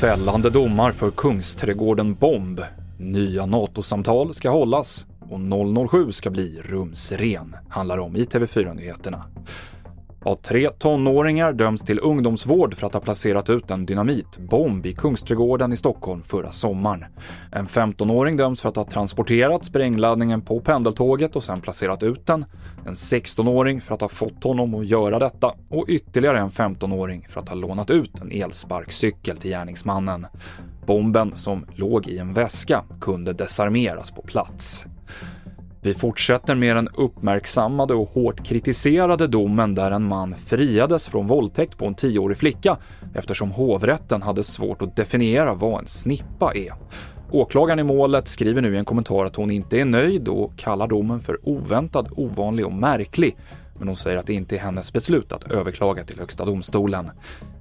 Fällande domar för Kungsträdgården Bomb. Nya NATO-samtal ska hållas och 007 ska bli rumsren, handlar om i TV4-nyheterna. Ja, tre tonåringar döms till ungdomsvård för att ha placerat ut en dynamitbomb i Kungsträdgården i Stockholm förra sommaren. En 15-åring döms för att ha transporterat sprängladdningen på pendeltåget och sen placerat ut den. En 16-åring för att ha fått honom att göra detta och ytterligare en 15-åring för att ha lånat ut en elsparkcykel till gärningsmannen. Bomben, som låg i en väska, kunde desarmeras på plats. Vi fortsätter med den uppmärksammade och hårt kritiserade domen där en man friades från våldtäkt på en tioårig flicka eftersom hovrätten hade svårt att definiera vad en snippa är. Åklagaren i målet skriver nu i en kommentar att hon inte är nöjd och kallar domen för oväntad, ovanlig och märklig men hon säger att det inte är hennes beslut att överklaga till Högsta domstolen.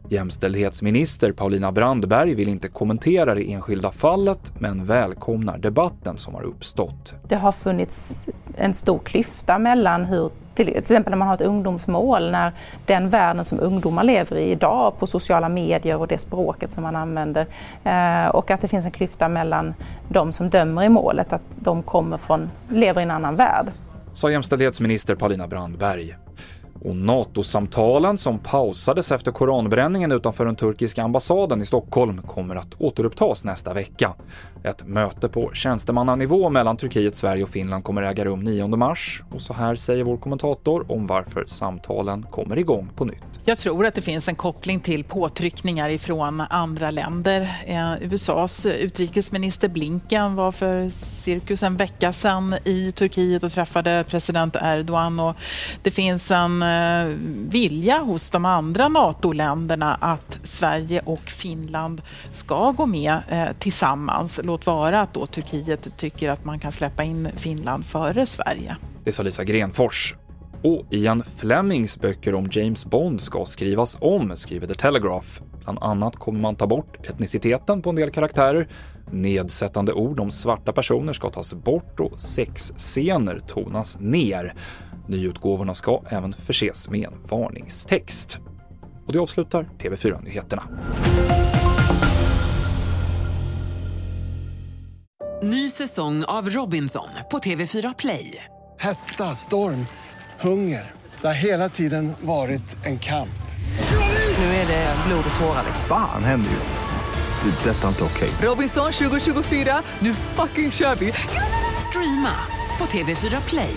Jämställdhetsminister Paulina Brandberg vill inte kommentera det enskilda fallet men välkomnar debatten som har uppstått. Det har funnits en stor klyfta mellan hur till exempel när man har ett ungdomsmål, när den världen som ungdomar lever i idag på sociala medier och det språket som man använder eh, och att det finns en klyfta mellan de som dömer i målet, att de kommer från, lever i en annan värld sa jämställdhetsminister Paulina Brandberg. Och NATO-samtalen som pausades efter koranbränningen utanför den turkiska ambassaden i Stockholm kommer att återupptas nästa vecka. Ett möte på tjänstemannanivå mellan Turkiet, Sverige och Finland kommer äga rum 9 mars och så här säger vår kommentator om varför samtalen kommer igång på nytt. Jag tror att det finns en koppling till påtryckningar ifrån andra länder. Eh, USAs utrikesminister Blinken var för cirkus en vecka sedan i Turkiet och träffade president Erdogan och det finns en eh, vilja hos de andra NATO-länderna att Sverige och Finland ska gå med eh, tillsammans Låt vara att då Turkiet tycker att man kan släppa in Finland före Sverige. Det sa Lisa Grenfors. Och Ian Flemings böcker om James Bond ska skrivas om, skriver The Telegraph. Bland annat kommer man ta bort etniciteten på en del karaktärer, nedsättande ord om svarta personer ska tas bort och sexscener tonas ner. Nyutgåvorna ska även förses med en varningstext. Och det avslutar TV4-nyheterna. Ny säsong av Robinson på TV4 Play. Hetta, storm, hunger. Det har hela tiden varit en kamp. Nu är det blod och tårar. Fan händer just det. det detta är inte okej. Okay. Robinson 2024, nu fucking kör vi. Streama på TV4 Play.